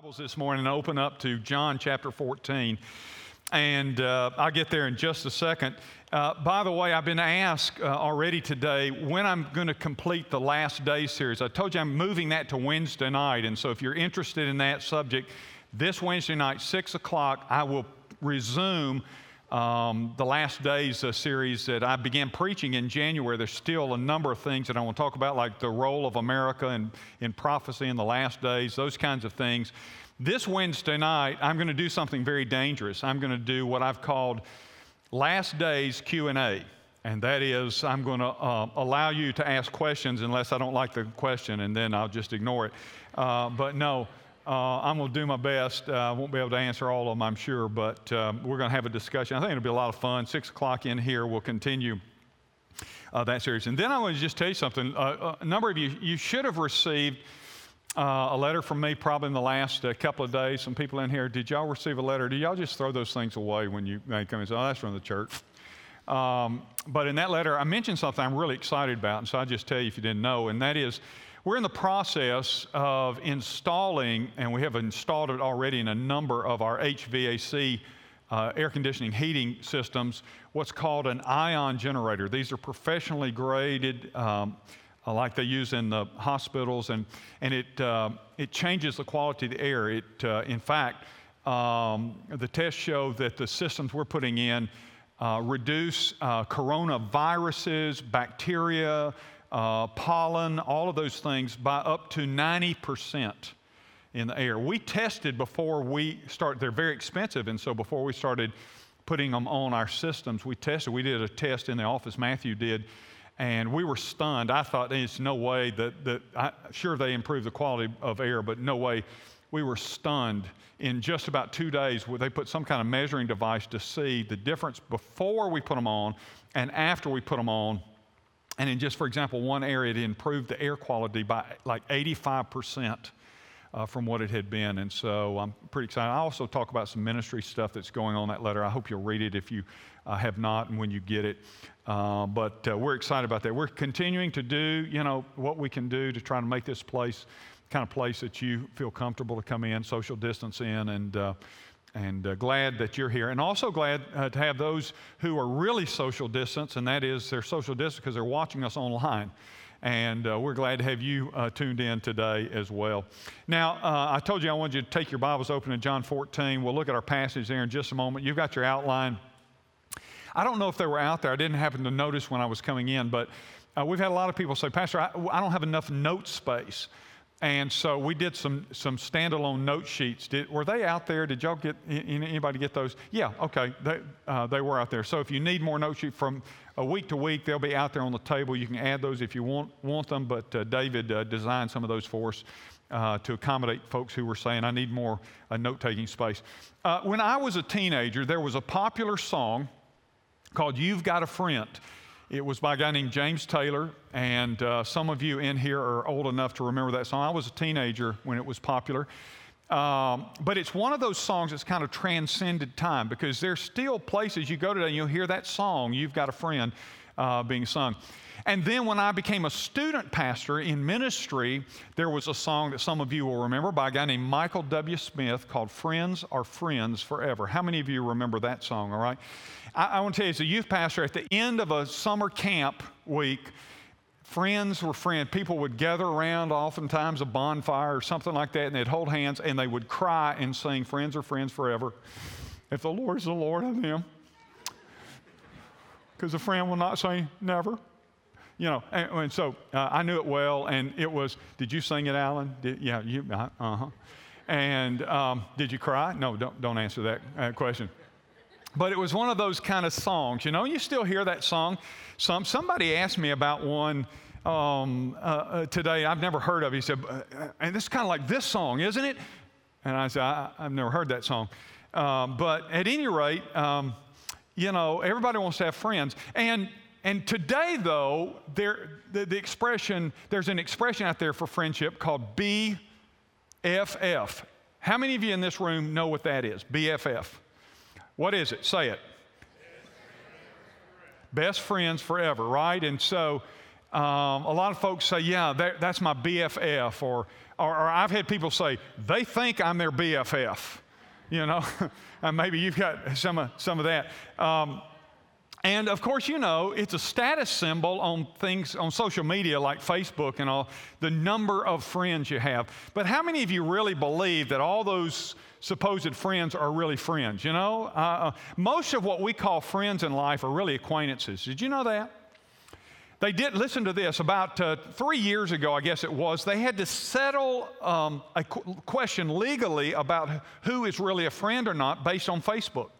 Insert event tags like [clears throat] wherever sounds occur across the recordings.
Bibles this morning and open up to John chapter 14. And uh, I'll get there in just a second. Uh, by the way, I've been asked uh, already today when I'm going to complete the last day series. I told you I'm moving that to Wednesday night. And so if you're interested in that subject, this Wednesday night, 6 o'clock, I will resume um, the last days uh, series that I began preaching in January. There's still a number of things that I want to talk about, like the role of America in, in prophecy in the last days, those kinds of things. This Wednesday night, I'm going to do something very dangerous. I'm going to do what I've called last days Q&A. And that is, I'm going to uh, allow you to ask questions unless I don't like the question, and then I'll just ignore it. Uh, but no, uh, I'm going to do my best. Uh, I won't be able to answer all of them, I'm sure, but um, we're going to have a discussion. I think it'll be a lot of fun. Six o'clock in here, we'll continue uh, that series. And then I want to just tell you something. Uh, uh, a number of you, you should have received a letter from me probably in the last couple of days. Some people in here, did y'all receive a letter? Do y'all just throw those things away when you they come and say, oh, that's from the church? Um, but in that letter, I mentioned something I'm really excited about, and so I'll just tell you if you didn't know, and that is we're in the process of installing, and we have installed it already in a number of our HVAC uh, air conditioning heating systems, what's called an ion generator. These are professionally graded, um, uh, like they use in the hospitals, and, and it, uh, it changes the quality of the air. It, uh, in fact, um, the tests show that the systems we're putting in uh, reduce uh, coronaviruses, bacteria, uh, pollen, all of those things by up to 90% in the air. We tested before we started, they're very expensive, and so before we started putting them on our systems, we tested. We did a test in the office, Matthew did, and we were stunned. I thought there's no way that, that I, sure they improved the quality of air, but no way. We were stunned in just about two days where they put some kind of measuring device to see the difference before we put them on and after we put them on and in just, for example, one area, it improved the air quality by like 85%. Uh, from what it had been. And so I'm pretty excited. I also talk about some ministry stuff that's going on that letter. I hope you'll read it if you uh, have not and when you get it. Uh, but uh, we're excited about that. We're continuing to do, you know, what we can do to try to make this place kind of place that you feel comfortable to come in, social distance in, and uh, and uh, glad that you're here. And also glad uh, to have those who are really social distance, and that is they're social distance because they're watching us online. And uh, we're glad to have you uh, tuned in today as well. Now, uh, I told you I wanted you to take your Bibles open in John 14. We'll look at our passage there in just a moment. You've got your outline. I don't know if they were out there. I didn't happen to notice when I was coming in, but uh, we've had a lot of people say, Pastor, I, I don't have enough note space. And so we did some, some standalone note sheets. Did, were they out there? Did y'all get anybody get those? Yeah, okay, they, uh, they were out there. So if you need more note sheets from a week to week, they'll be out there on the table. You can add those if you want, want them. But uh, David uh, designed some of those for us uh, to accommodate folks who were saying, I need more uh, note taking space. Uh, when I was a teenager, there was a popular song called You've Got a Friend. It was by a guy named James Taylor, and uh, some of you in here are old enough to remember that song. I was a teenager when it was popular. Um, but it's one of those songs that's kind of transcended time because there's still places you go today and you'll hear that song, You've Got a Friend, uh, being sung. And then when I became a student pastor in ministry, there was a song that some of you will remember by a guy named Michael W. Smith called Friends Are Friends Forever. How many of you remember that song, all right? I, I want to tell you, as a youth pastor, at the end of a summer camp week, friends were friends. People would gather around, oftentimes a bonfire or something like that, and they'd hold hands and they would cry and sing, Friends are friends forever. If the Lord is the Lord of them. Because a friend will not say never. You know, and, and so uh, I knew it well, and it was, did you sing it, Alan? Did, yeah, you, uh huh. And um, did you cry? No, don't, don't answer that uh, question. But it was one of those kind of songs, you know, you still hear that song. Some, somebody asked me about one um, uh, uh, today I've never heard of. He said, uh, uh, and this is kind of like this song, isn't it? And I said, I, have never heard that song. Um, but at any rate, um, you know, everybody wants to have friends. And, and today, though, there, the, the expression, there's an expression out there for friendship called BFF. How many of you in this room know what that is? BFF. What is it? Say it. Best friends forever, right? And so Um, a lot of folks say, yeah, that, that's my BFF. Or, or, or, I've had people say, they think I'm their BFF. You know, [laughs] maybe you've got some of, some of that. Um, and of course, you know, it's a status symbol on things on social media like Facebook and all, the number of friends you have. But how many of you really believe that all those supposed friends are really friends? You know, uh, uh most of what we call friends in life are really acquaintances. Did you know that? They did, listen to this, about uh, three years ago, I guess it was, they had to settle um, a qu- question legally about who is really a friend or not based on Facebook.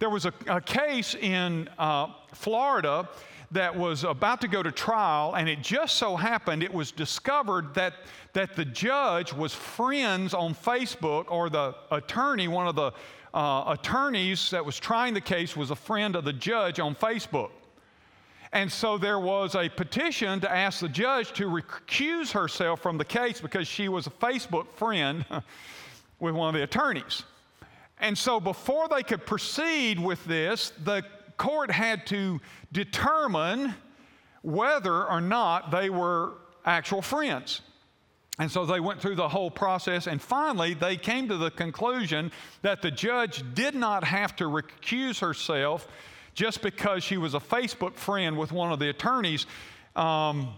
There was a, a case in uh, Florida that was about to go to trial, and it just so happened it was discovered that, that the judge was friends on Facebook, or the attorney, one of the uh, attorneys that was trying the case, was a friend of the judge on Facebook. And so there was a petition to ask the judge to recuse herself from the case because she was a Facebook friend [laughs] with one of the attorneys. And so before they could proceed with this, the court had to determine whether or not they were actual friends. And so they went through the whole process, and finally they came to the conclusion that the judge did not have to recuse herself just because she was a Facebook friend with one of the attorneys. Um,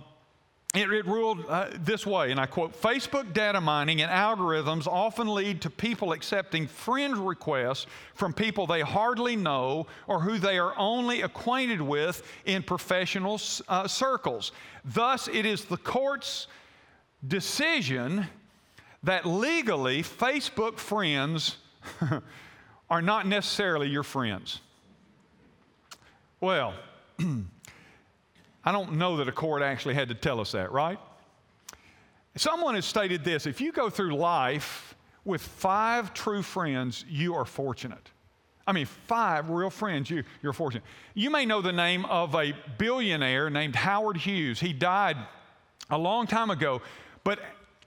it, it, ruled uh, this way, and I quote Facebook data mining and algorithms often lead to people accepting friend requests from people they hardly know or who they are only acquainted with in professional uh, circles. Thus, it is the court's decision that legally Facebook friends [laughs] are not necessarily your friends. Well, [clears throat] I don't know that a court actually had to tell us that, right? Someone has stated this if you go through life with five true friends, you are fortunate. I mean, five real friends, you, you're fortunate. You may know the name of a billionaire named Howard Hughes. He died a long time ago, but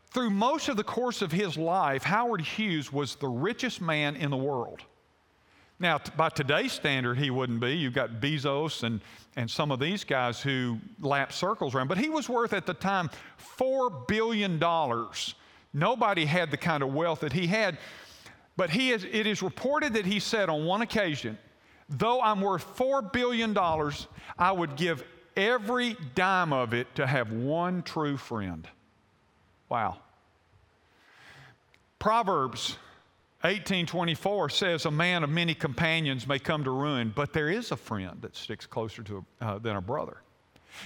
through most of the course of his life, Howard Hughes was the richest man in the world. Now, by today's standard, he wouldn't be. You've got Bezos and, and some of these guys who lap circles around, but he was worth at the time $4 billion. Nobody had the kind of wealth that he had. But he is, it is reported that he said on one occasion, though I'm worth $4 billion, I would give every dime of it to have one true friend. Wow. Proverbs 1824 says a man of many companions may come to ruin, but there is a friend that sticks closer to uh, than a brother.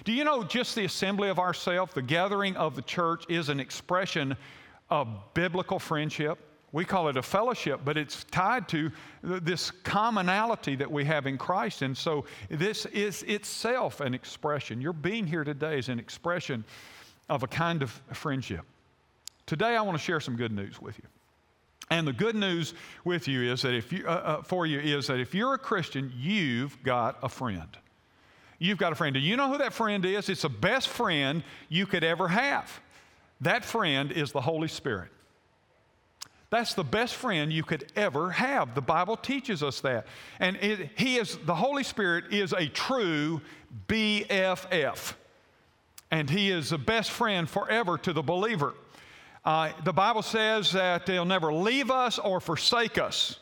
Do you know just the assembly of ourselves, the gathering of the church is an expression of biblical friendship? We call it a fellowship, but it's tied to this commonality that we have in Christ. And so this is itself an expression. Your being here today is an expression of a kind of friendship. Today, I want to share some good news with you. And the good news with you is that if you, uh, uh, for you is that if you're a Christian, you've got a friend. You've got a friend. Do you know who that friend is? It's the best friend you could ever have. That friend is the Holy Spirit. That's the best friend you could ever have. The Bible teaches us that. And it, he is, the Holy Spirit is a true BFF. And he is the best friend forever to the believer. Uh, the Bible says that they'll never leave us or forsake us.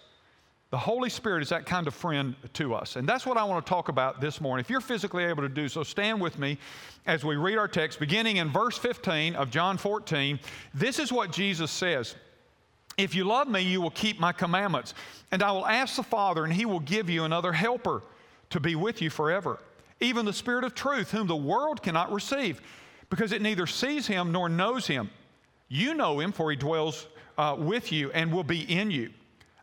The Holy Spirit is that kind of friend to us. And that's what I want to talk about this morning. If you're physically able to do so, stand with me as we read our text, beginning in verse 15 of John 14. This is what Jesus says If you love me, you will keep my commandments. And I will ask the Father, and he will give you another helper to be with you forever, even the Spirit of truth, whom the world cannot receive, because it neither sees him nor knows him. You know him, for he dwells uh, with you and will be in you.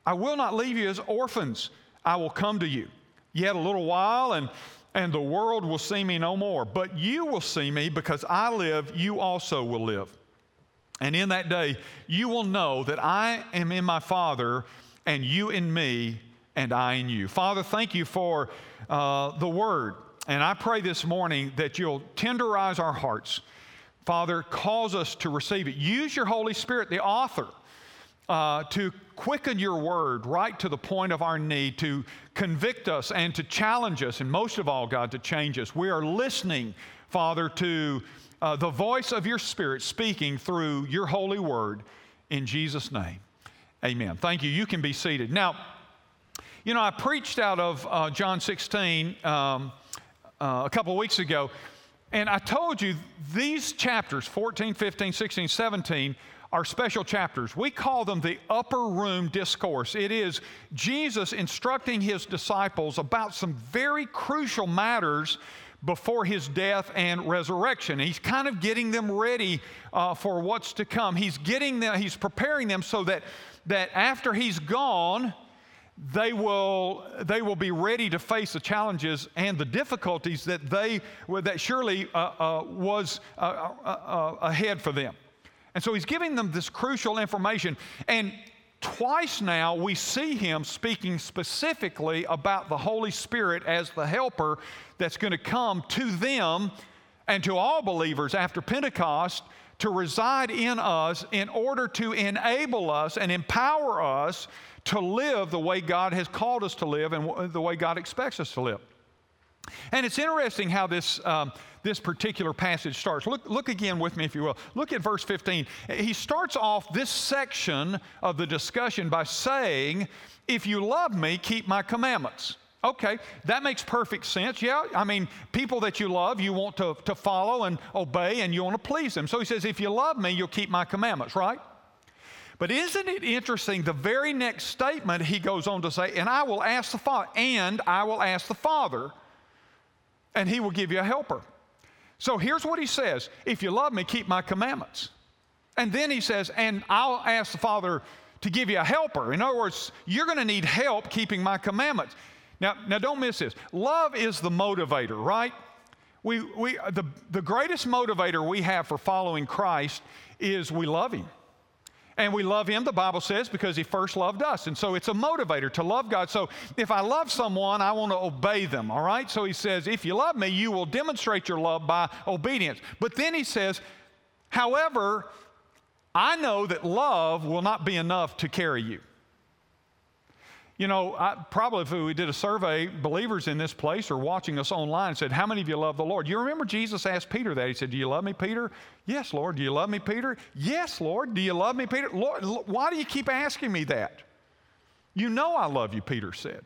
I will not leave you as orphans. I will come to you. Yet a little while, and, and the world will see me no more. But you will see me because I live, you also will live. And in that day, you will know that I am in my Father, and you in me, and I in you. Father, thank you for uh, the word. And I pray this morning that you'll tenderize our hearts Father, cause us to receive it. Use your Holy Spirit, the author uh, to quicken your word right to the point of our need, to convict us and to challenge us, and most of all, God, to change us. We are listening, Father, to uh, the voice of your Spirit speaking through your holy word in Jesus' name. Amen. Thank you. You can be seated. Now, you know, I preached out of uh, John 16 um, uh, a couple of weeks ago, and I told you these chapters 14, 15, 16, 17 are special chapters. We call them the upper room discourse. It is Jesus instructing his disciples about some very crucial matters before his death and resurrection. He's kind of getting them ready uh, for what's to come. He's getting them, he's preparing them so that, that after he's gone, they will, they will be ready to face the challenges and the difficulties that they that surely uh, uh, was uh, uh, uh, ahead for them. And so he's giving them this crucial information. And twice now we see him speaking specifically about the Holy Spirit as the helper that's going to come to them and to all believers after Pentecost to reside in us in order to enable us and empower us to live the way God has called us to live and the way God expects us to live. And it's interesting how this, um, this particular passage starts. Look, look again with me, if you will. Look at verse 15. He starts off this section of the discussion by saying, If you love me, keep my commandments. Okay, that makes perfect sense. Yeah, I mean, people that you love, you want to, to follow and obey and you want to please them. So he says, If you love me, you'll keep my commandments, right? But isn't it interesting? The very next statement he goes on to say, And I will ask the Father, and I will ask the Father and he will give you a helper. So here's what he says If you love me, keep my commandments. And then he says, And I'll ask the Father to give you a helper. In other words, you're going to need help keeping my commandments. Now, now don't miss this. Love is the motivator, right? We, we, the, the greatest motivator we have for following Christ is we love him. And we love him, the Bible says, because he first loved us. And so it's a motivator to love God. So if I love someone, I want to obey them, all right? So he says, if you love me, you will demonstrate your love by obedience. But then he says, however, I know that love will not be enough to carry you. You know, I, probably if we did a survey, believers in this place or watching us online said, How many of you love the Lord? You remember Jesus asked Peter that. He said, Do you love me, Peter? Yes, Lord. Do you love me, Peter? Yes, Lord. Do you love me, Peter? Lord, why do you keep asking me that? You know I love you, Peter said.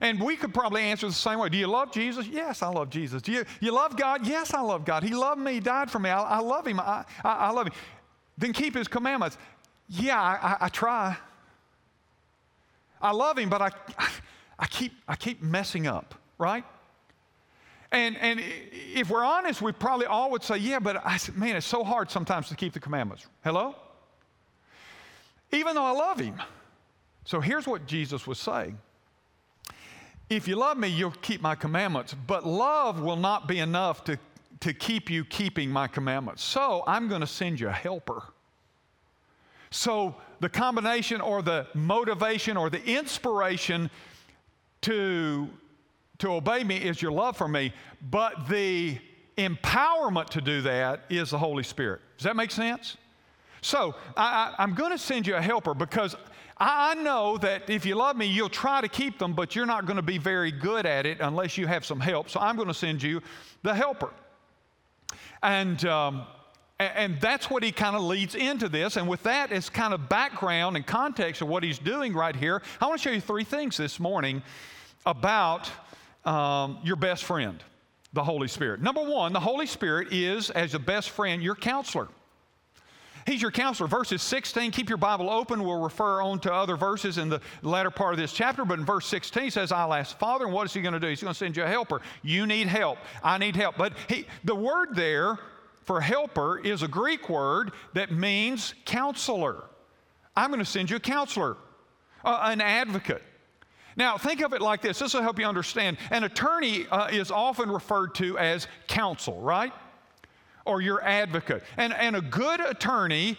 And we could probably answer the same way. Do you love Jesus? Yes, I love Jesus. Do you, you love God? Yes, I love God. He loved me, He died for me. I, I love Him. I, I, I, love Him. Then keep His commandments. Yeah, I, I try. I love him, but I, I, keep, I keep messing up, right? And, and if we're honest, we probably all would say, yeah, but I, man, it's so hard sometimes to keep the commandments. Hello? Even though I love him. So here's what Jesus was saying If you love me, you'll keep my commandments, but love will not be enough to, to keep you keeping my commandments. So I'm going to send you a helper. So the combination or the motivation or the inspiration to, to obey me is your love for me, but the empowerment to do that is the Holy Spirit. Does that make sense? So I, am going to send you a helper because I, I know that if you love me, you'll try to keep them, but you're not going to be very good at it unless you have some help. So I'm going to send you the helper. And um, and that's what he kind of leads into this. And with that as kind of background and context of what he's doing right here, I want to show you three things this morning about um, your best friend, the Holy Spirit. Number one, the Holy Spirit is, as a best friend, your counselor. He's your counselor. Verses 16, keep your Bible open. We'll refer on to other verses in the latter part of this chapter. But in verse 16 he says, I'll ask Father, and what is he going to do? He's going to send you a helper. You need help. I need help. But he, the word there for helper is a Greek word that means counselor. I'm going to send you a counselor, uh, an advocate. Now, think of it like this. This will help you understand. An attorney uh, is often referred to as counsel, right? Or your advocate. And, and a good attorney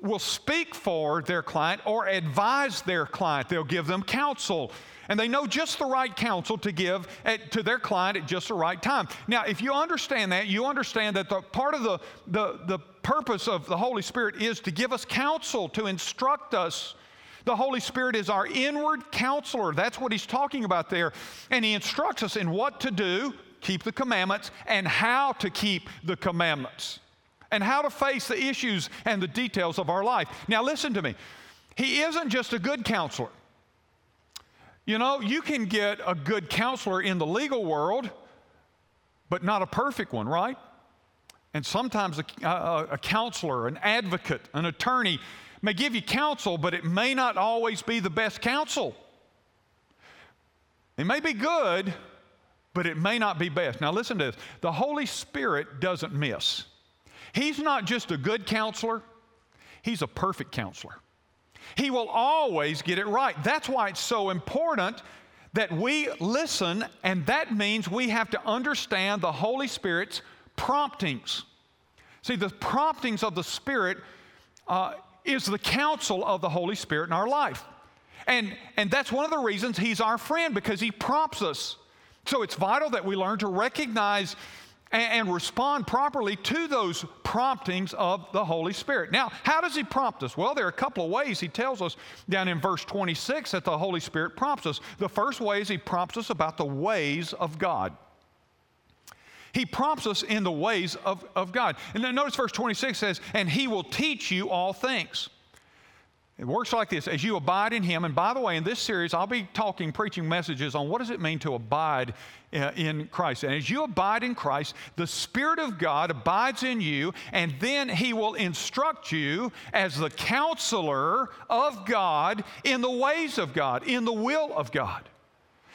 will speak for their client or advise their client. They'll give them counsel. And they know just the right counsel to give at, to their client at just the right time. Now, if you understand that, you understand that the part of the, the, the purpose of the Holy Spirit is to give us counsel, to instruct us. The Holy Spirit is our inward counselor. That's what he's talking about there. And he instructs us in what to do, keep the commandments, and how to keep the commandments, and how to face the issues and the details of our life. Now, listen to me. He isn't just a good counselor. You know, you can get a good counselor in the legal world, but not a perfect one, right? And sometimes a, a, a, counselor, an advocate, an attorney may give you counsel, but it may not always be the best counsel. It may be good, but it may not be best. Now, listen to this the Holy Spirit doesn't miss. He's not just a good counselor, He's a perfect counselor. He will always get it right. That's why it's so important that we listen, and that means we have to understand the Holy Spirit's promptings. See, the promptings of the Spirit uh, is the counsel of the Holy Spirit in our life. And, and that's one of the reasons He's our friend, because He prompts us. So it's vital that we learn to recognize and, and respond properly to those promptings of the Holy Spirit. Now, how does He prompt us? Well, there are a couple of ways He tells us down in verse 26 that the Holy Spirit prompts us. The first way is He prompts us about the ways of God. He prompts us in the ways of, of God. And then notice verse 26 says, And He will teach you all things. It works like this as you abide in Him. And by the way, in this series, I'll be talking, preaching messages on what does it mean to abide uh, in Christ. And as you abide in Christ, the Spirit of God abides in you, and then He will instruct you as the counselor of God in the ways of God, in the will of God.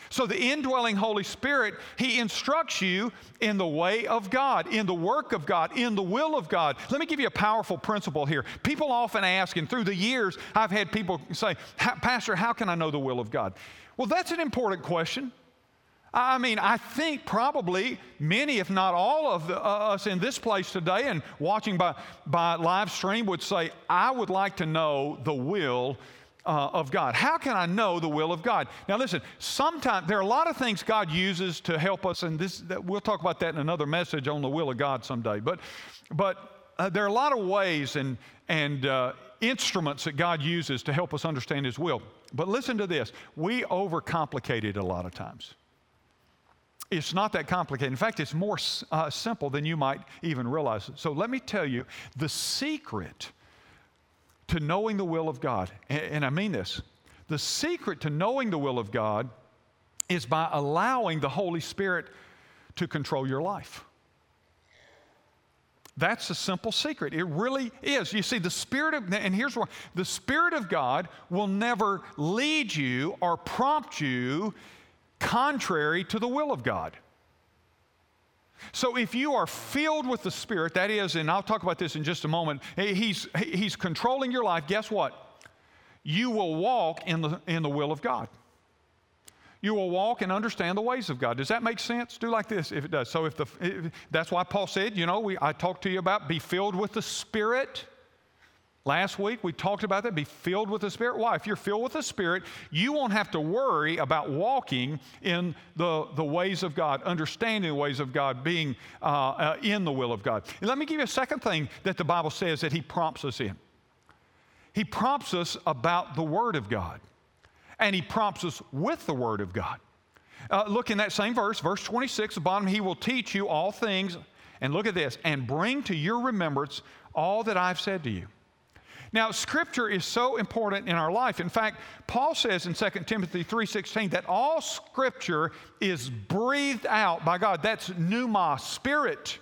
So, the indwelling Holy Spirit, He instructs you in the way of God, in the work of God, in the will of God. Let me give you a powerful principle here. People often ask, and through the years, I've had people say, Pastor, how can I know the will of God? Well, that's an important question. I mean, I think probably many, if not all of the, uh, us in this place today and watching by, by live stream would say, I would like to know the will uh, of God. How can I know the will of God? Now, listen, sometimes there are a lot of things God uses to help us, and this, we'll talk about that in another message on the will of God someday. But, but uh, there are a lot of ways and, and uh, instruments that God uses to help us understand His will. But listen to this we overcomplicate it a lot of times. It's not that complicated. In fact, it's more uh, simple than you might even realize. So let me tell you the secret to knowing the will of God, and I mean this, the secret to knowing the will of God is by allowing the Holy Spirit to control your life. That's a simple secret. It really is. You see, the Spirit of, and here's what the Spirit of God will never lead you or prompt you contrary to the will of God. So if you are filled with the Spirit, that is, and I'll talk about this in just a moment, he's, he's controlling your life, guess what? You will walk in the, in the will of God. You will walk and understand the ways of God. Does that make sense? Do like this if it does. So if the if, that's why Paul said, you know, we, I talked to you about be filled with the Spirit. Last week we talked about that. Be filled with the Spirit. Why? If you're filled with the Spirit, you won't have to worry about walking in the, the ways of God, understanding the ways of God, being uh, uh, in the will of God. And let me give you a second thing that the Bible says that He prompts us in. He prompts us about the Word of God, and He prompts us with the Word of God. Uh, look in that same verse, verse 26, the bottom, He will teach you all things. And look at this, and bring to your remembrance all that I've said to you. Now, scripture is so important in our life. In fact, Paul says in 2 Timothy 3:16 that all scripture is breathed out by God. That's pneuma, spirit.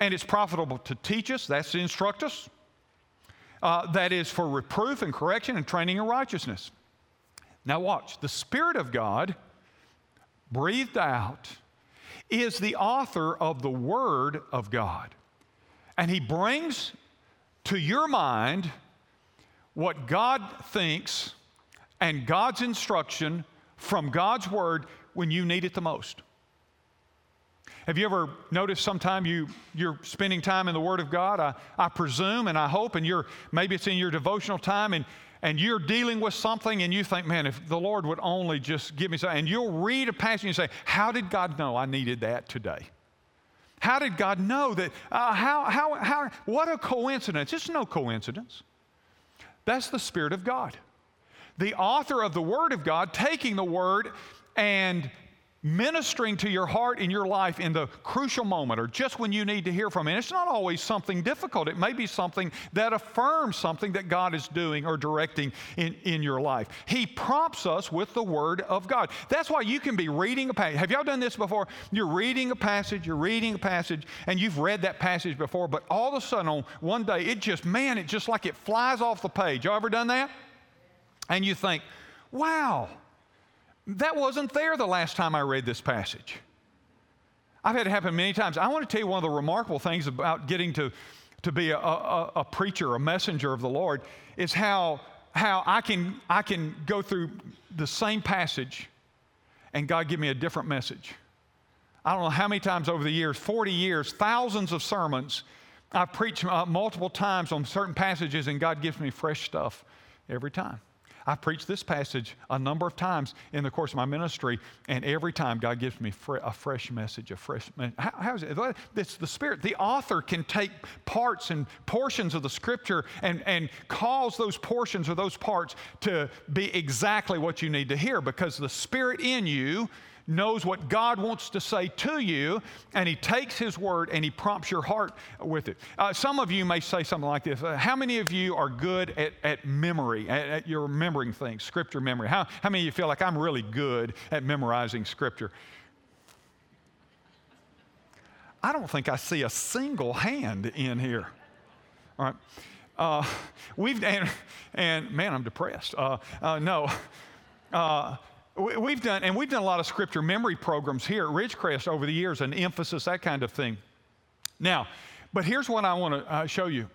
And it's profitable to teach us, that's to instruct us. Uh, that is for reproof and correction and training in righteousness. Now, watch. The Spirit of God, breathed out, is the author of the Word of God. And He brings to your mind what God thinks and God's instruction from God's Word when you need it the most. Have you ever noticed sometime you, you're spending time in the Word of God? I, I presume and I hope, and you're maybe it's in your devotional time and, and you're dealing with something and you think, man, if the Lord would only just give me something, and you'll read a passage and say, How did God know I needed that today? How did God know that? Uh, how, how, how, what a coincidence. It's no coincidence. That's the Spirit of God. The author of the Word of God taking the Word and ministering to your heart in your life in the crucial moment or just when you need to hear from it. And it's not always something difficult. It may be something that affirms something that God is doing or directing in, in your life. He prompts us with the Word of God. That's why you can be reading a passage. Have y'all done this before? You're reading a passage, you're reading a passage, and you've read that passage before, but all of a sudden on one day, it just, man, it just like it flies off the page. Y'all ever done that? And you think, wow, that wasn't there the last time I read this passage. I've had it happen many times. I want to tell you one of the remarkable things about getting to, to be a, a, a preacher, a messenger of the Lord, is how, how I, can, I can go through the same passage and God give me a different message. I don't know how many times over the years, 40 years, thousands of sermons, I've preached uh, multiple times on certain passages, and God gives me fresh stuff every time. I've preached this passage a number of times in the course of my ministry, and every time God gives me fr- a fresh message, a fresh. How, how is it? It's the Spirit. The author can take parts and portions of the Scripture and, and cause those portions or those parts to be exactly what you need to hear because the Spirit in you knows what God wants to say to you, and He takes His word and He prompts your heart with it. Uh, some of you may say something like this uh, How many of you are good at, at memory, at, at, your remembering things, scripture memory? How, how many of you feel like I'm really good at memorizing scripture? I don't think I see a single hand in here. All right. Uh, we've and, and, man, I'm depressed. Uh, uh, no, uh, We've done, and we've done a lot of scripture memory programs here at Ridgecrest over the years, and emphasis, that kind of thing. Now, but here's what I want to uh, show you.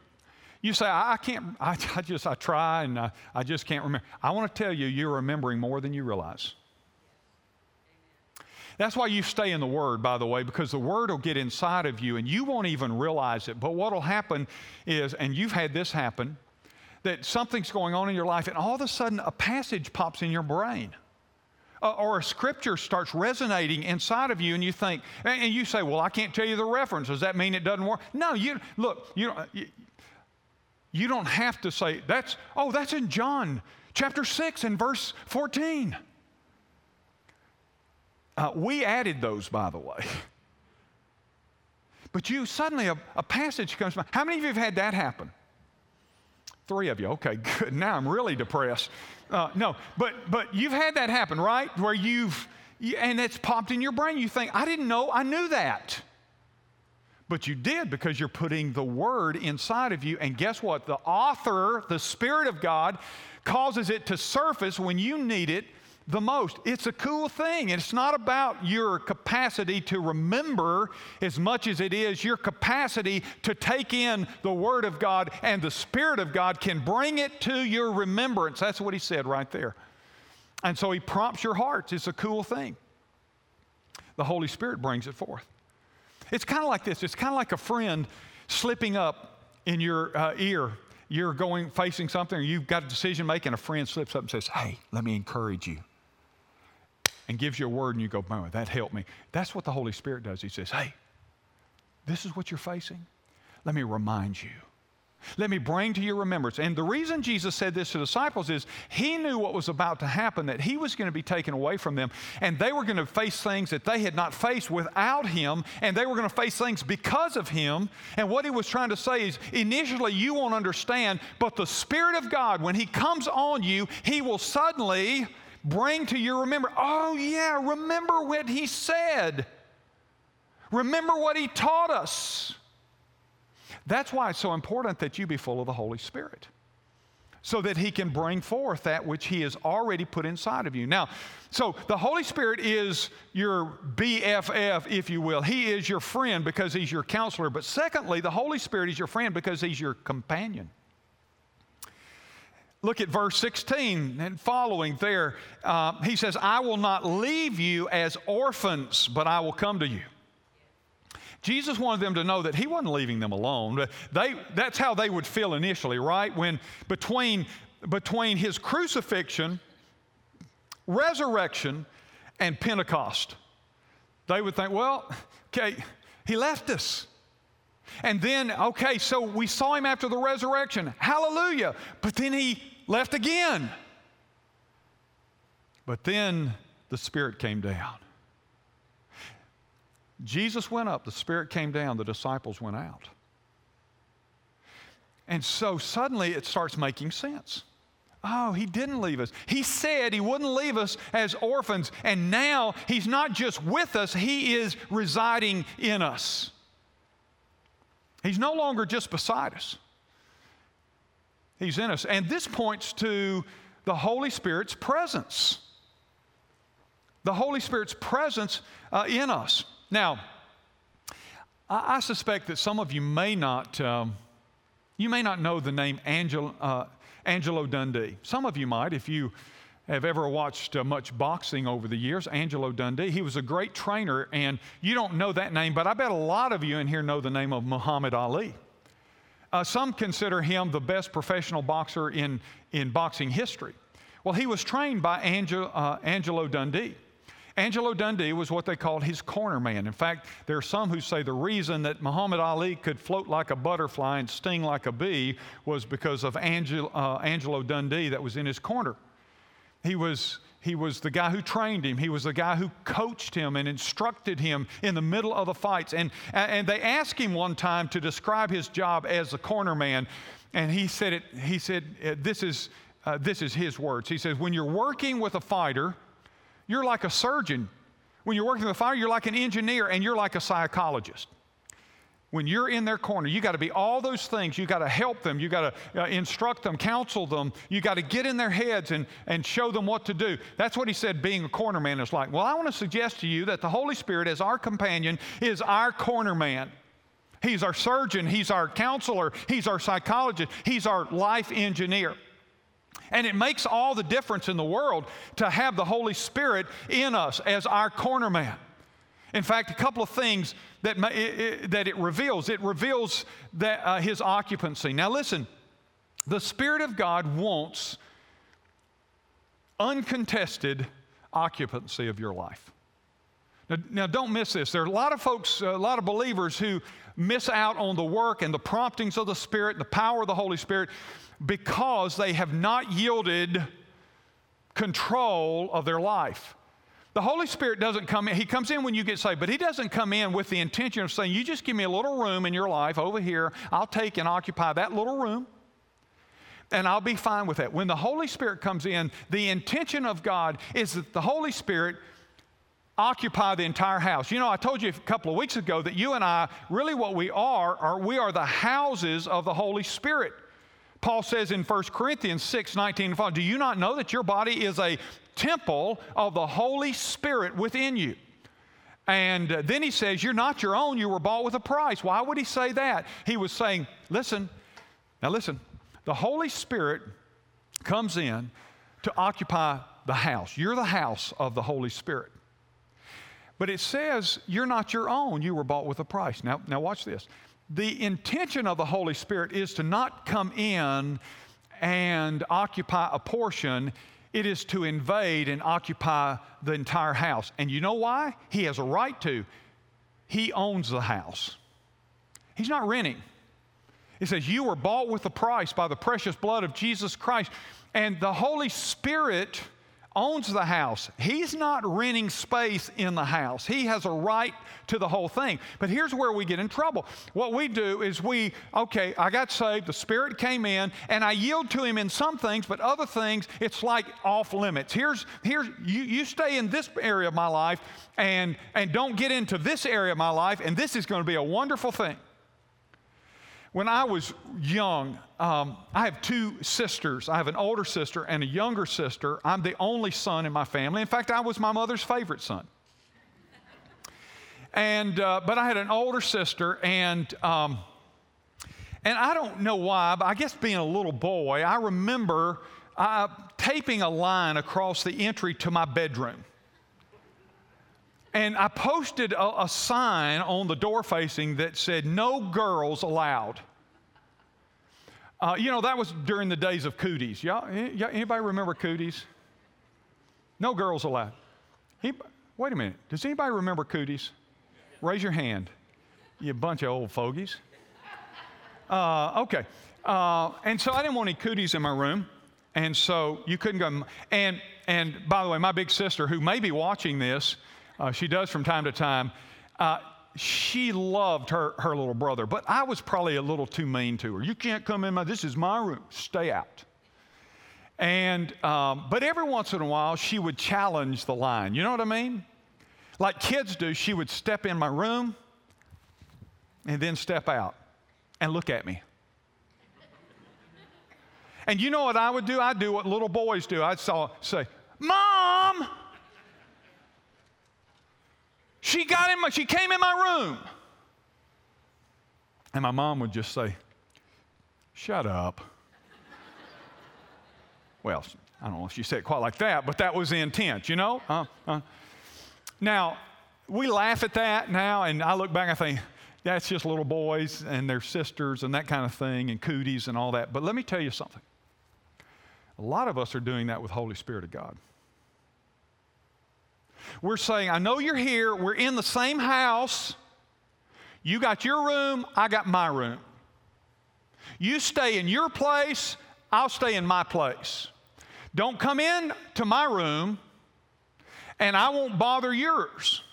You say, I, can't, [laughs] I, I, just, I try and I, I just can't remember. I want to tell you, you're remembering more than you realize. That's why you stay in the Word, by the way, because the Word will get inside of you and you won't even realize it. But what will happen is, and you've had this happen, that something's going on in your life and all of a sudden a passage pops in your brain uh, or a scripture starts resonating inside of you and you think, and you say, well, I can't tell you the reference. Does that mean it doesn't work? No, you, look, you don't, you, you don't have to say, that's, oh, that's in John chapter 6 and verse 14. Uh, we added those, by the way. But you suddenly, a, a passage comes by. How many of you have had that happen? Three of you. Okay, [laughs] good. Now I'm really depressed. Uh, no, but but you've had that happen, right? Where you've and it's popped in your brain. You think, I didn't know, I knew that. But you did because you're putting the word inside of you. And guess what? The author, the Spirit of God, causes it to surface when you need it the most. It's a cool thing. It's not about your capacity to remember as much as it is your capacity to take in the Word of God, and the Spirit of God can bring it to your remembrance. That's what he said right there. And so he prompts your hearts. It's a cool thing. The Holy Spirit brings it forth. It's kind of like this it's kind of like a friend slipping up in your uh, ear you're going facing something or you've got a decision making, a friend slips up and says, Hey, let me encourage you and gives you a word and you go, boom, that helped me. That's what the Holy Spirit does. He says, hey, this is what you're facing. Let me remind you. Let me bring to your remembrance. And the reason Jesus said this to disciples is he knew what was about to happen, that he was going to be taken away from them, and they were going to face things that they had not faced without him, and they were going to face things because of him. And what he was trying to say is initially you won't understand, but the Spirit of God, when he comes on you, he will suddenly bring to your remember. Oh, yeah, remember what he said. Remember what he taught us. That's why it's so important that you be full of the Holy Spirit so that he can bring forth that which he has already put inside of you. Now, so the Holy Spirit is your BFF, if you will. He is your friend because he's your counselor. But secondly, the Holy Spirit is your friend because he's your companion. Look at verse 16 and following there. Uh, he says, I will not leave you as orphans, but I will come to you. Jesus wanted them to know that he wasn't leaving them alone. They, that's how they would feel initially, right? When between, between his crucifixion, resurrection, and Pentecost, they would think, well, okay, he left us. And then, okay, so we saw him after the resurrection. Hallelujah. But then he left again. But then the Spirit came down. Jesus went up, the Spirit came down, the disciples went out. And so suddenly it starts making sense. Oh, he didn't leave us. He said he wouldn't leave us as orphans, and now he's not just with us, he is residing in us. He's no longer just beside us, he's in us. And this points to the Holy Spirit's presence. The Holy Spirit's presence uh, in us. Now, I, I, suspect that some of you may not, um, you may not know the name Angel, uh, Angelo Dundee. Some of you might, if you have ever watched uh, much boxing over the years, Angelo Dundee. He was a great trainer, and you don't know that name, but I bet a lot of you in here know the name of Muhammad Ali. Uh, some consider him the best professional boxer in, in boxing history. Well, he was trained by Angel, uh, Angelo Dundee. Angelo Dundee was what they called his corner man. In fact, there are some who say the reason that Muhammad Ali could float like a butterfly and sting like a bee was because of uh, Angelo Dundee that was in his corner. He was, he was the guy who trained him. He was the guy who coached him and instructed him in the middle of the fights. And, and they asked him one time to describe his job as a corner man. And he said, it, he said uh, this, is, uh, this is his words. He says, When you're working with a fighter, you're like a surgeon. When you're working with fire, you're like an engineer and you're like a psychologist. When you're in their corner, you got to be all those things. You got to help them. You got to uh, instruct them, counsel them. You got to get in their heads and, and show them what to do. That's what he said being a corner man is like. Well, I want to suggest to you that the Holy Spirit, as our companion, is our corner man. He's our surgeon, He's our counselor, He's our psychologist, He's our life engineer. And it makes all the difference in the world to have the Holy Spirit in us as our corner man. In fact, a couple of things that, it, that it reveals it reveals that, uh, his occupancy. Now, listen, the Spirit of God wants uncontested occupancy of your life. Now, now, don't miss this. There are a lot of folks, a lot of believers who miss out on the work and the promptings of the Spirit, the power of the Holy Spirit, because they have not yielded control of their life. The Holy Spirit doesn't come in, He comes in when you get saved, but He doesn't come in with the intention of saying, You just give me a little room in your life over here, I'll take and occupy that little room, and I'll be fine with that. When the Holy Spirit comes in, the intention of God is that the Holy Spirit occupy the entire house. You know, I told you a couple of weeks ago that you and I, really what we are, are we are the houses of the Holy Spirit. Paul says in 1 Corinthians 6 19 and 5, Do you not know that your body is a temple of the Holy Spirit within you? And then he says, You're not your own, you were bought with a price. Why would he say that? He was saying, Listen, now listen, the Holy Spirit comes in to occupy the house. You're the house of the Holy Spirit. But it says, You're not your own, you were bought with a price. Now, now watch this the intention of the Holy Spirit is to not come in and occupy a portion, it is to invade and occupy the entire house. And you know why? He has a right to. He owns the house, he's not renting. He says, You were bought with a price by the precious blood of Jesus Christ. And the Holy Spirit owns the house. He's not renting space in the house. He has a right to the whole thing. But here's where we get in trouble. What we do is we, okay, I got saved, the Spirit came in, and I yield to Him in some things, but other things, it's like off limits. Here's, here's you, you stay in this area of my life and, and don't get into this area of my life, and this is going to be a wonderful thing. When I was young, um, I have two sisters. I have an older sister and a younger sister. I'm the only son in my family. In fact, I was my mother's favorite son. And, uh, but I had an older sister, and, um, and I don't know why, but I guess being a little boy, I remember uh, taping a line across the entry to my bedroom. And I posted a, a sign on the door facing that said, No girls allowed. Uh, you know, that was during the days of cooties. Y'all, anybody remember cooties? No girls allowed. He, wait a minute. Does anybody remember cooties? Raise your hand. You bunch of old fogies. Uh, okay. Uh, and so I didn't want any cooties in my room. And so you couldn't go. And, and by the way, my big sister, who may be watching this, uh, she does from time to time, uh, she loved her, her little brother, but I was probably a little too mean to her. You can't come in my, this is my room, stay out. And, um, but every once in a while, she would challenge the line. You know what I mean? Like kids do, she would step in my room and then step out and look at me. And you know what I would do? I'd do what little boys do. I'd say, Mom! She got in my, she came in my room. And my mom would just say, Shut up. well, I don't know if she said it quite like that, but that was the intent, you know? Uh, uh. Now, we laugh at that now, and I look back and I think, that's just little boys and their sisters and that kind of thing, and cooties and all that. But let me tell you something. A lot of us are doing that with Holy Spirit of God. We're saying, I know you're here. We're in the same house. You got your room, I got my room. You stay in your place, I'll stay in my place. Don't come in to my room, and I won't bother yours.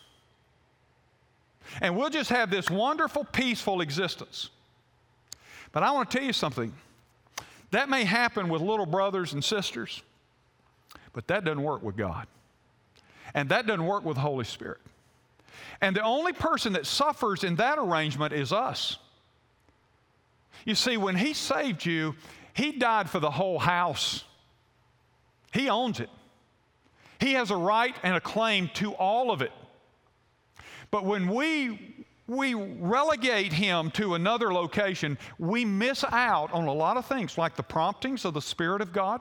And we'll just have this wonderful, peaceful existence. But I want to tell you something. That may happen with little brothers and sisters, but that doesn't work with God. And that doesn't work with the Holy Spirit. And the only person that suffers in that arrangement is us. You see, when He saved you, He died for the whole house. He owns it. He has a right and a claim to all of it. But when we we relegate him to another location, we miss out on a lot of things like the promptings of the Spirit of God,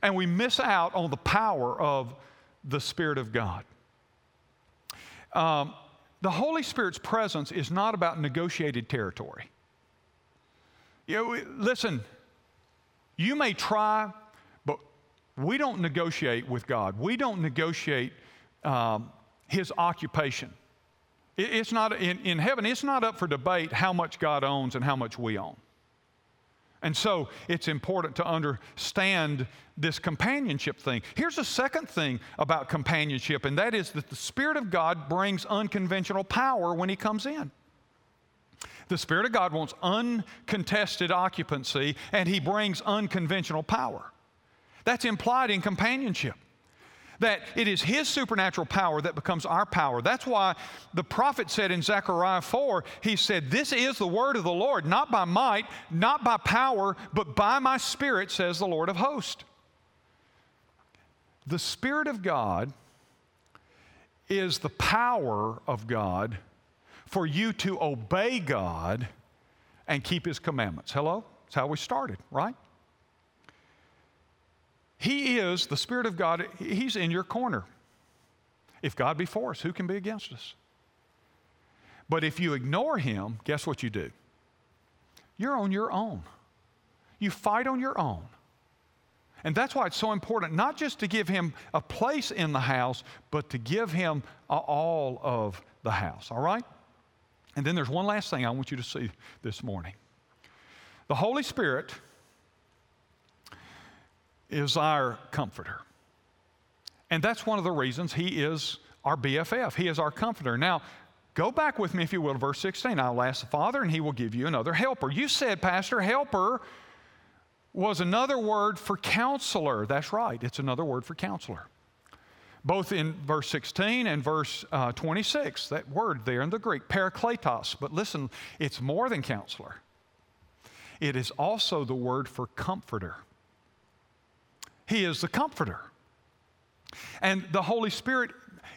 and we miss out on the power of the Spirit of God. Um, the Holy Spirit's presence is not about negotiated territory. You know, listen, you may try, but we don't negotiate with God. We don't negotiate um, His occupation. It, it's not in, in heaven. It's not up for debate how much God owns and how much we own. And so it's important to understand this companionship thing. Here's a second thing about companionship, and that is that the Spirit of God brings unconventional power when He comes in. The Spirit of God wants uncontested occupancy, and He brings unconventional power. That's implied in companionship that it is His supernatural power that becomes our power. That's why the prophet said in Zechariah 4, he said, This is the word of the Lord, not by might, not by power, but by my Spirit, says the Lord of hosts. The Spirit of God is the power of God for you to obey God and keep His commandments. Hello? That's how we started, right? He is, the Spirit of God, He's in your corner. If God be for us, who can be against us? But if you ignore Him, guess what you do? You're on your own. You fight on your own. And that's why it's so important not just to give him a place in the house, but to give him all of the house, all right? And then there's one last thing I want you to see this morning. The Holy Spirit is our comforter. And that's one of the reasons he is our BFF. He is our comforter. Now, go back with me, if you will, to verse 16. I'll ask the Father, and he will give you another helper. You said, Pastor, helper was another word for counselor. That's right, it's another word for counselor. Both in verse 16 and verse uh, 26, that word there in the Greek, parakletos. But listen, it's more than counselor, it is also the word for comforter. He is the comforter. And the Holy Spirit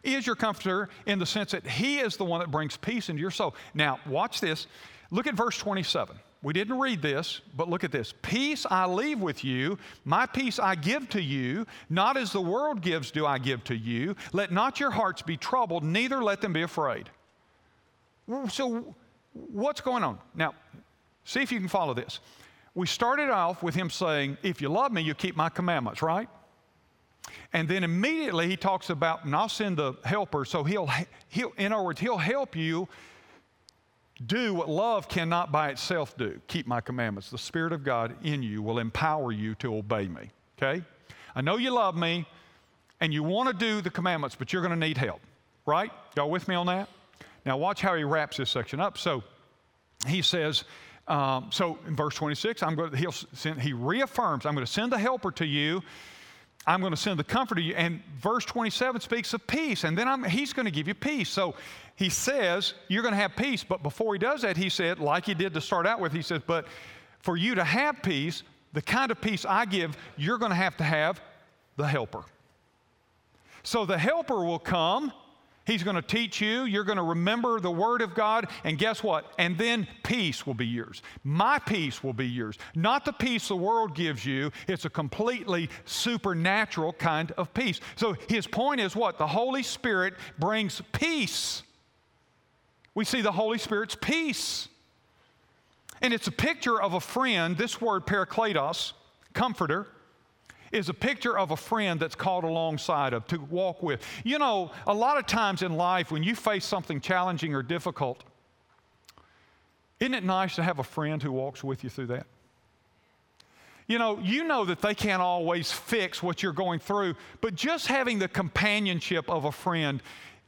is your comforter in the sense that He is the one that brings peace into your soul. Now, watch this. Look at verse 27. we didn't read this, but look at this. Peace I leave with you, my peace I give to you, not as the world gives do I give to you. Let not your hearts be troubled, neither let them be afraid. So, what's going on? Now, see if you can follow this. We started off with him saying, If you love me, you keep my commandments, right? And then immediately he talks about, and I'll send the helper, so he'll, he'll in other words, he'll help you do what love cannot by itself do. Keep my commandments. The Spirit of God in you will empower you to obey me. Okay? I know you love me and you want to do the commandments, but you're going to need help. Right? Y'all with me on that? Now, watch how he wraps this section up. So he says, um, so in verse 26, I'm going to, send, he reaffirms, I'm going to send the helper to you. I'm going to send the comforter to you. And verse 27 speaks of peace. And then I'm, he's going to give you peace. So he says, You're going to have peace. But before he does that, he said, like he did to start out with, he says, But for you to have peace, the kind of peace I give, you're going to have to have the helper. So the helper will come. He's going to teach you. You're going to remember the Word of God. And guess what? And then peace will be yours. My peace will be yours. Not the peace the world gives you, it's a completely supernatural kind of peace. So his point is what? The Holy Spirit brings peace we see the Holy Spirit's peace. And it's a picture of a friend. This word, parakletos, comforter, is a picture of a friend that's called alongside of, to walk with. You know, a lot of times in life when you face something challenging or difficult, isn't it nice to have a friend who walks with you through that? You know, you know that they can't always fix what you're going through, but just having the companionship of a friend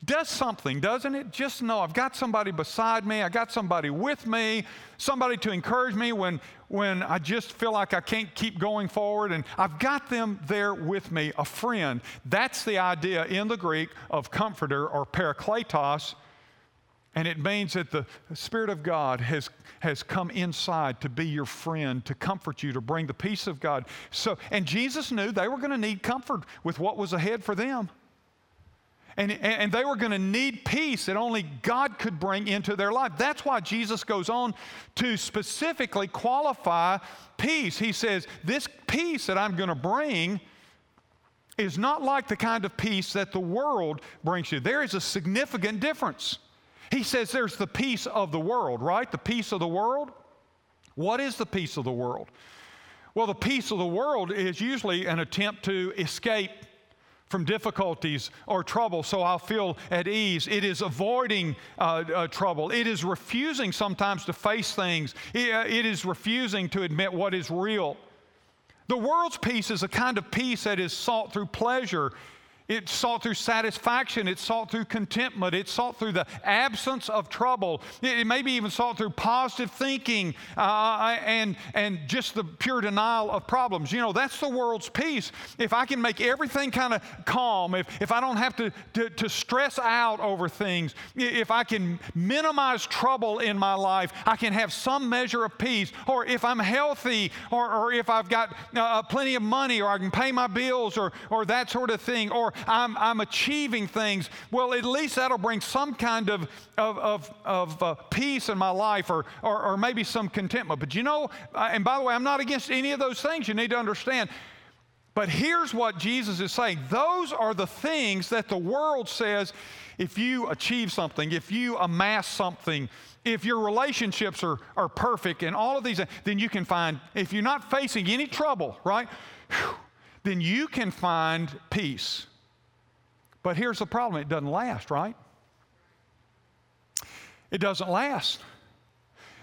does something, doesn't it? Just know I've got somebody beside me, I got somebody with me, somebody to encourage me when, when I just feel like I can't keep going forward, and I've got them there with me, a friend. That's the idea in the Greek of comforter or parakletos. And it means that the Spirit of God has, has come inside to be your friend, to comfort you, to bring the peace of God. So, and Jesus knew they were going to need comfort with what was ahead for them. And, and they were going to need peace that only God could bring into their life. That's why Jesus goes on to specifically qualify peace. He says, This peace that I'm going to bring is not like the kind of peace that the world brings you. There is a significant difference. He says there's the peace of the world, right? The peace of the world. What is the peace of the world? Well, the peace of the world is usually an attempt to escape from difficulties or trouble so I'll feel at ease. It is avoiding uh, uh, trouble. It is refusing sometimes to face things. It, uh, it is refusing to admit what is real. The world's peace is a kind of peace that is sought through pleasure it's sought through satisfaction. It's sought through contentment. It's sought through the absence of trouble. It, may be even sought through positive thinking uh, and, and just the pure denial of problems. You know, that's the world's peace. If I can make everything kind of calm, if, if I don't have to, to, to stress out over things, if I can minimize trouble in my life, I can have some measure of peace. Or if I'm healthy, or, or if I've got uh, plenty of money, or I can pay my bills, or, or that sort of thing. Or I'm, I'm achieving things, well, at least that'll bring some kind of, of, of, of uh, peace in my life or, or, or maybe some contentment. But you know, and by the way, I'm not against any of those things. You need to understand. But here's what Jesus is saying those are the things that the world says if you achieve something, if you amass something, if your relationships are, are perfect and all of these, then you can find, if you're not facing any trouble, right, then you can find peace. But here's the problem it doesn't last, right? It doesn't last.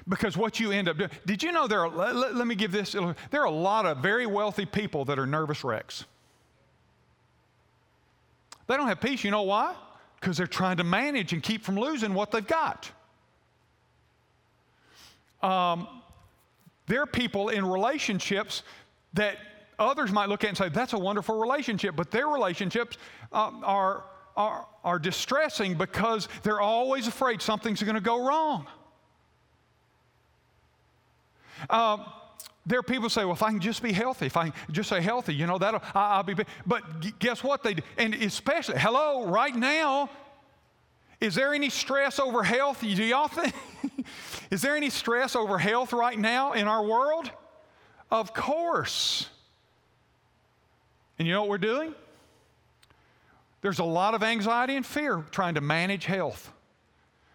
Because what you end up doing, did you know there are, let, let me give this, there are a lot of very wealthy people that are nervous wrecks. They don't have peace. You know why? Because they're trying to manage and keep from losing what they've got. Um, there are people in relationships that others might look at and say, that's a wonderful relationship, but their relationships uh, are, are, are distressing because they're always afraid something's going to go wrong. Um, there are people who say, well, if I can just be healthy, if I can just say healthy, you know, that'll, I'll be, but guess what they? And especially, hello, right now, is there any stress over health? Do y'all think? [laughs] Is there any stress over health right now in our world? Of course. And you know what we're doing? There's a lot of anxiety and fear trying to manage health.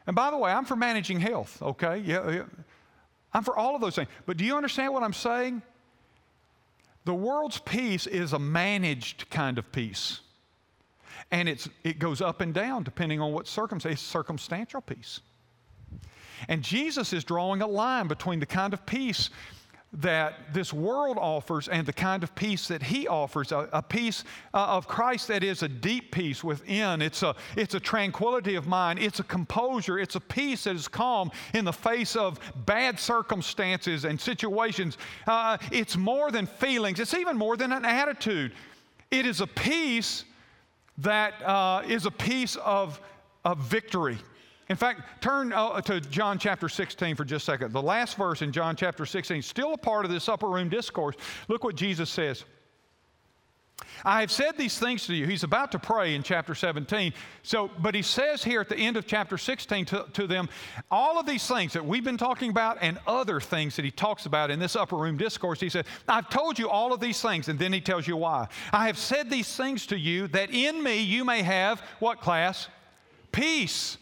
And by the way, I'm for managing health, okay? Yeah, yeah. I'm for all of those things. But do you understand what I'm saying? The world's peace is a managed kind of peace. And it's, it goes up and down depending on what circumstance, it's circumstantial peace. And Jesus is drawing a line between the kind of peace that this world offers and the kind of peace that he offers a, a peace uh, of christ that is a deep peace within. It's a, it's a tranquility of mind. It's a composure. It's a peace that is calm in the face of bad circumstances and situations. Uh, it's more than feelings. It's even more than an attitude. It is a peace that uh, is a peace of, of victory in fact, turn uh, to John chapter 16 for just a second. The last verse in John chapter 16, still a part of this upper room discourse. Look what Jesus says. I have said these things to you. He's about to pray in chapter 17. So, but he says here at the end of chapter 16 to, to them, all of these things that we've been talking about and other things that he talks about in this upper room discourse. He said, I've told you all of these things, and then he tells you why. I have said these things to you that in me you may have what class? Peace.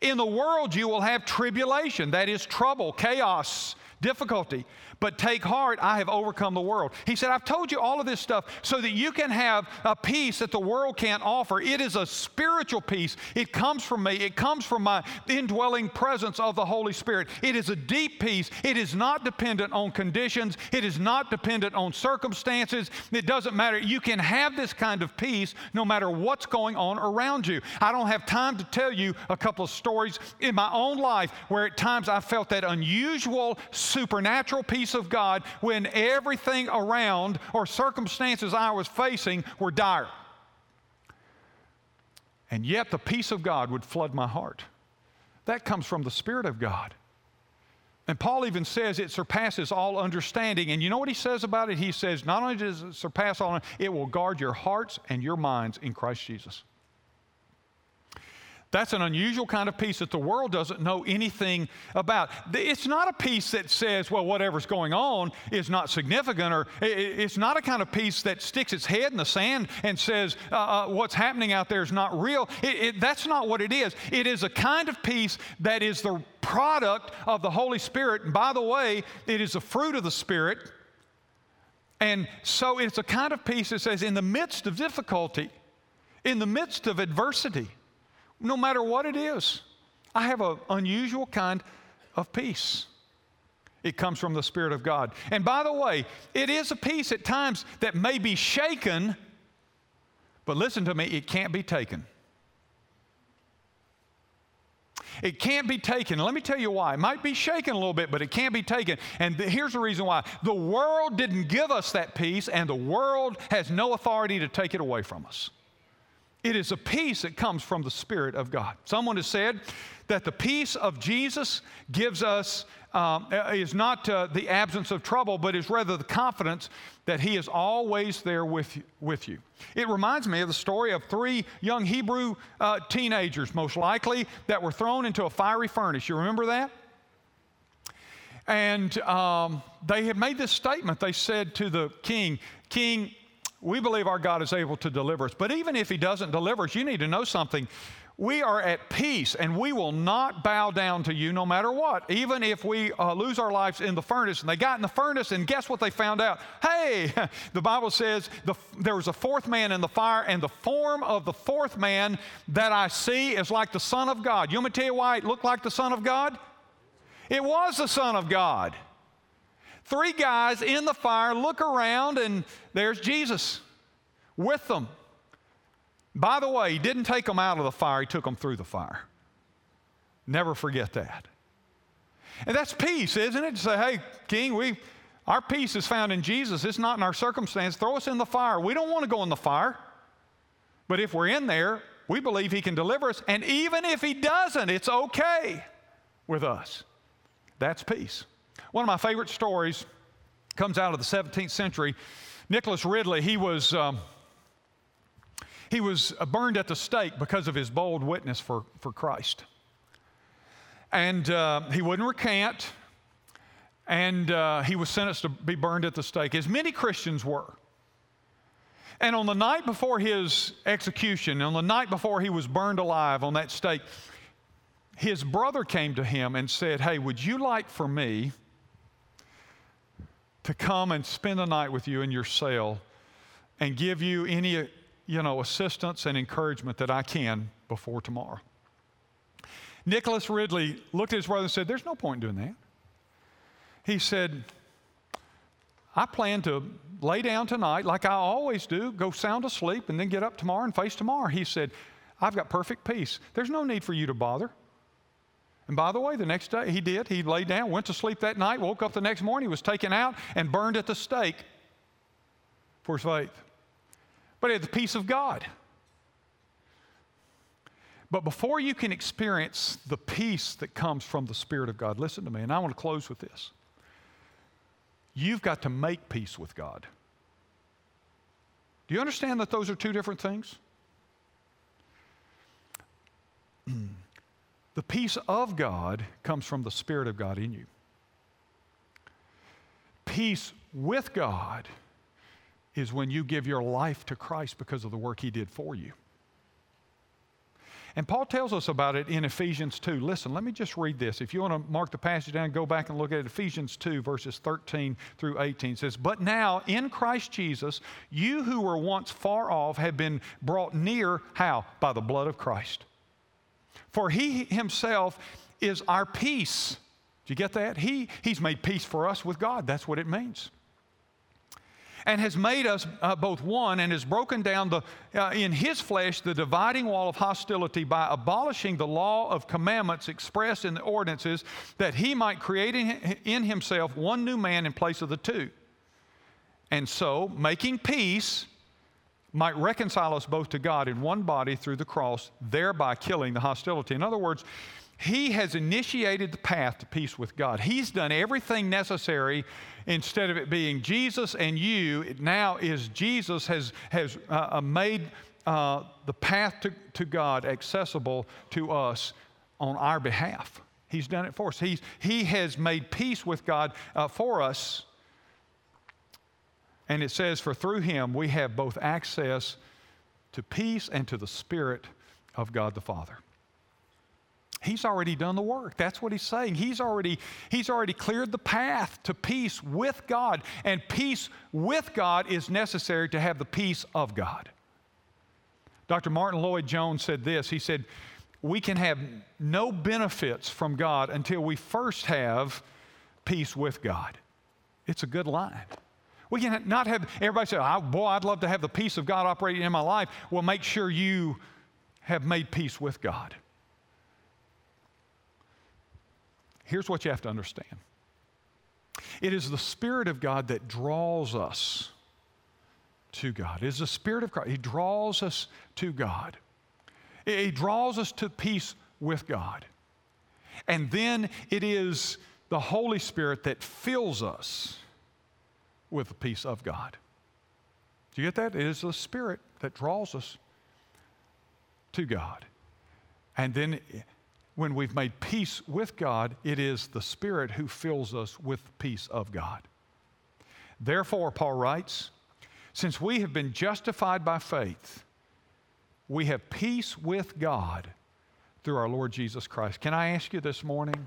In the world, you will have tribulation, that is, trouble, chaos, difficulty but take heart, I have overcome the world. He said, I've told you all of this stuff so that you can have a peace that the world can't offer. It is a spiritual peace. It comes from me, it comes from my indwelling presence of the Holy Spirit. It is a deep peace. It is not dependent on conditions, it is not dependent on circumstances. It doesn't matter. You can have this kind of peace no matter what's going on around you. I don't have time to tell you a couple of stories in my own life where at times I felt that unusual supernatural peace of God when everything around or circumstances I was facing were dire. And yet the peace of God would flood my heart. That comes from the Spirit of God. And Paul even says it surpasses all understanding. And you know what he says about it? He says, not only does it surpass all, it will guard your hearts and your minds in Christ Jesus. That's an unusual kind of peace that the world doesn't know anything about. It's not a peace that says, well, whatever's going on is not significant, or it's not a kind of peace that sticks its head in the sand and says, uh, uh, what's happening out there is not real. It, it, that's not what it is. It is a kind of peace that is the product of the Holy Spirit. And by the way, it is a fruit of the Spirit. And so it's a kind of peace that says, in the midst of difficulty, in the midst of adversity, no matter what it is. I have an unusual kind of peace. It comes from the Spirit of God. And by the way, it is a peace at times that may be shaken, but listen to me, it can't be taken. It can't be taken. Let me tell you why. It might be shaken a little bit, but it can't be taken. And here's the reason why the world didn't give us that peace, and the world has no authority to take it away from us. It is a peace that comes from the Spirit of God. Someone has said that the peace of Jesus gives us, um, is not uh, the absence of trouble, but is rather the confidence that He is always there with, with you. It reminds me of the story of three young Hebrew uh, teenagers, most likely, that were thrown into a fiery furnace. You remember that? And um, they had made this statement. They said to the king, King, we believe our God is able to deliver us. But even if He doesn't deliver us, you need to know something. We are at peace and we will not bow down to you no matter what, even if we uh, lose our lives in the furnace. And they got in the furnace, and guess what they found out? Hey, [laughs] the Bible says the, there was a fourth man in the fire, and the form of the fourth man that I see is like the Son of God. You want me to tell you why it looked like the Son of God? It was the Son of God. Three guys in the fire look around, and there's Jesus with them. By the way, he didn't take them out of the fire, he took them through the fire. Never forget that. And that's peace, isn't it? To say, hey, King, we, our peace is found in Jesus. It's not in our circumstance. Throw us in the fire. We don't want to go in the fire. But if we're in there, we believe He can deliver us. And even if He doesn't, it's okay with us. That's peace. One of my favorite stories comes out of the 17th century. Nicholas Ridley, he was, um, he was burned at the stake because of his bold witness for, for Christ. And uh, he wouldn't recant, and uh, he was sentenced to be burned at the stake, as many Christians were. And on the night before his execution, on the night before he was burned alive on that stake, his brother came to him and said, Hey, would you like for me to come and spend the night with you in your cell and give you any, you know, assistance and encouragement that I can before tomorrow? Nicholas Ridley looked at his brother and said, There's no point in doing that. He said, I plan to lay down tonight like I always do, go sound asleep, and then get up tomorrow and face tomorrow. He said, I've got perfect peace. There's no need for you to bother. And by the way, the next day he did. He lay down, went to sleep that night, woke up the next morning, was taken out and burned at the stake for his faith. But he had the peace of God. But before you can experience the peace that comes from the Spirit of God, listen to me, and I want to close with this. You've got to make peace with God. Do you understand that those are two different things? [clears throat] the peace of God comes from the Spirit of God in you. Peace with God is when you give your life to Christ because of the work He did for you. And Paul tells us about it in Ephesians 2. Listen, let me just read this. If you want to mark the passage down, go back and look at it. Ephesians 2, verses 13 through 18 it says, But now in Christ Jesus, you who were once far off have been brought near, how? By the blood of Christ. For he himself is our peace. Do you get that? He, he's made peace for us with God. That's what it means and has made us uh, both one and has broken down the, uh, in his flesh the dividing wall of hostility by abolishing the law of commandments expressed in the ordinances that he might create in, in himself one new man in place of the two. And so, making peace, might reconcile us both to God in one body through the cross, thereby killing the hostility. In other words, he has initiated the path to peace with God. He's done everything necessary instead of it being Jesus and you, it now is Jesus has, has uh, uh, made uh, the path to, to God accessible to us on our behalf. He's done it for us. He's, he has made peace with God uh, for us. And it says, For through him we have both access to peace and to the Spirit of God the Father. He's already done the work. That's what he's saying. He's already, he's already cleared the path to peace with God. And peace with God is necessary to have the peace of God. Dr. Martyn Lloyd-Jones said this. He said, We can have no benefits from God until we first have peace with God. It's a good line. We can not have, everybody say, oh, boy, I'd love to have the peace of God operating in my life. Well, make sure you have made peace with God. Here's what you have to understand it is the Spirit of God that draws us to God. It is the Spirit of Christ. He draws us to God. He draws us to peace with God. And then it is the Holy Spirit that fills us with the peace of God. Do you get that? It is the Spirit that draws us to God. And then when we've made peace with God, it is the Spirit who fills us with peace of God. Therefore, Paul writes, since we have been justified by faith, we have peace with God through our Lord Jesus Christ. Can I ask you this morning,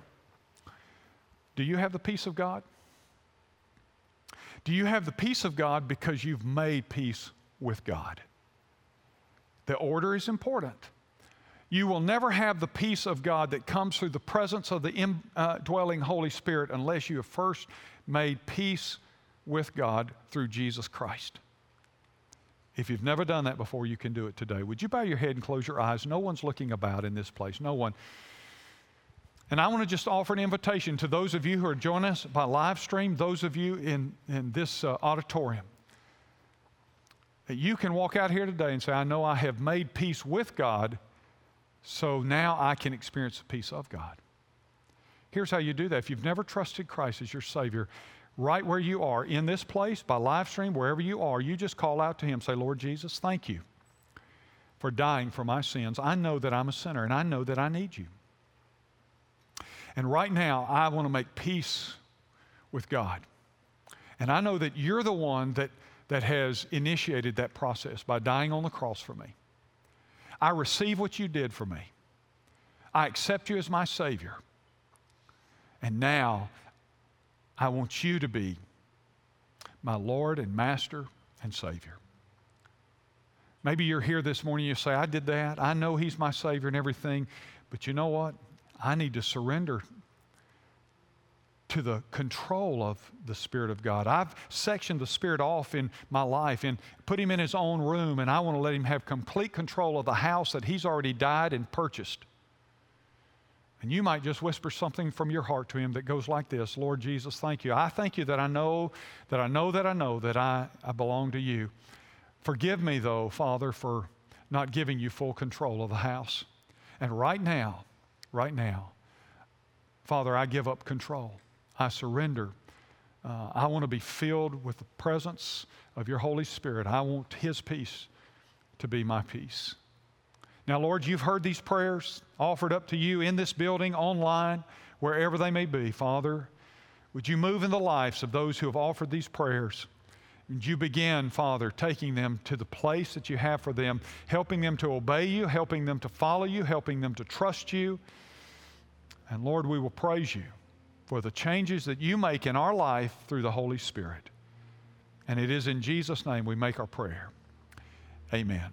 do you have the peace of God? Do you have the peace of God because you've made peace with God? The order is important. You will never have the peace of God that comes through the presence of the indwelling Holy Spirit unless you have first made peace with God through Jesus Christ. If you've never done that before, you can do it today. Would you bow your head and close your eyes? No one's looking about in this place. No one. And I want to just offer an invitation to those of you who are joining us by live stream, those of you in, in this uh, auditorium, that you can walk out here today and say, I know I have made peace with God so now I can experience the peace of God. Here's how you do that. If you've never trusted Christ as your Savior, right where you are, in this place, by live stream, wherever you are, you just call out to Him. Say, Lord Jesus, thank you for dying for my sins. I know that I'm a sinner and I know that I need you. And right now, I want to make peace with God. And I know that you're the one that, that has initiated that process by dying on the cross for me. I receive what you did for me. I accept you as my Savior. And now I want you to be my Lord and Master and Savior. Maybe you're here this morning, you say, I did that. I know He's my Savior and everything. But you know what? I need to surrender to the control of the Spirit of God. I've sectioned the Spirit off in my life and put Him in His own room, and I want to let Him have complete control of the house that He's already died and purchased. And you might just whisper something from your heart to Him that goes like this Lord Jesus, thank you. I thank you that I know, that I know, that I know that I, I belong to you. Forgive me, though, Father, for not giving you full control of the house. And right now, right now, Father, I give up control. I surrender. Uh, I want to be filled with the presence of your Holy Spirit. I want His peace to be my peace. Now, Lord, you've heard these prayers offered up to you in this building, online, wherever they may be. Father, would you move in the lives of those who have offered these prayers? And you begin, Father, taking them to the place that you have for them, helping them to obey you, helping them to follow you, helping them to trust you. And Lord, we will praise you for the changes that you make in our life through the Holy Spirit. And it is in Jesus' name we make our prayer. Amen.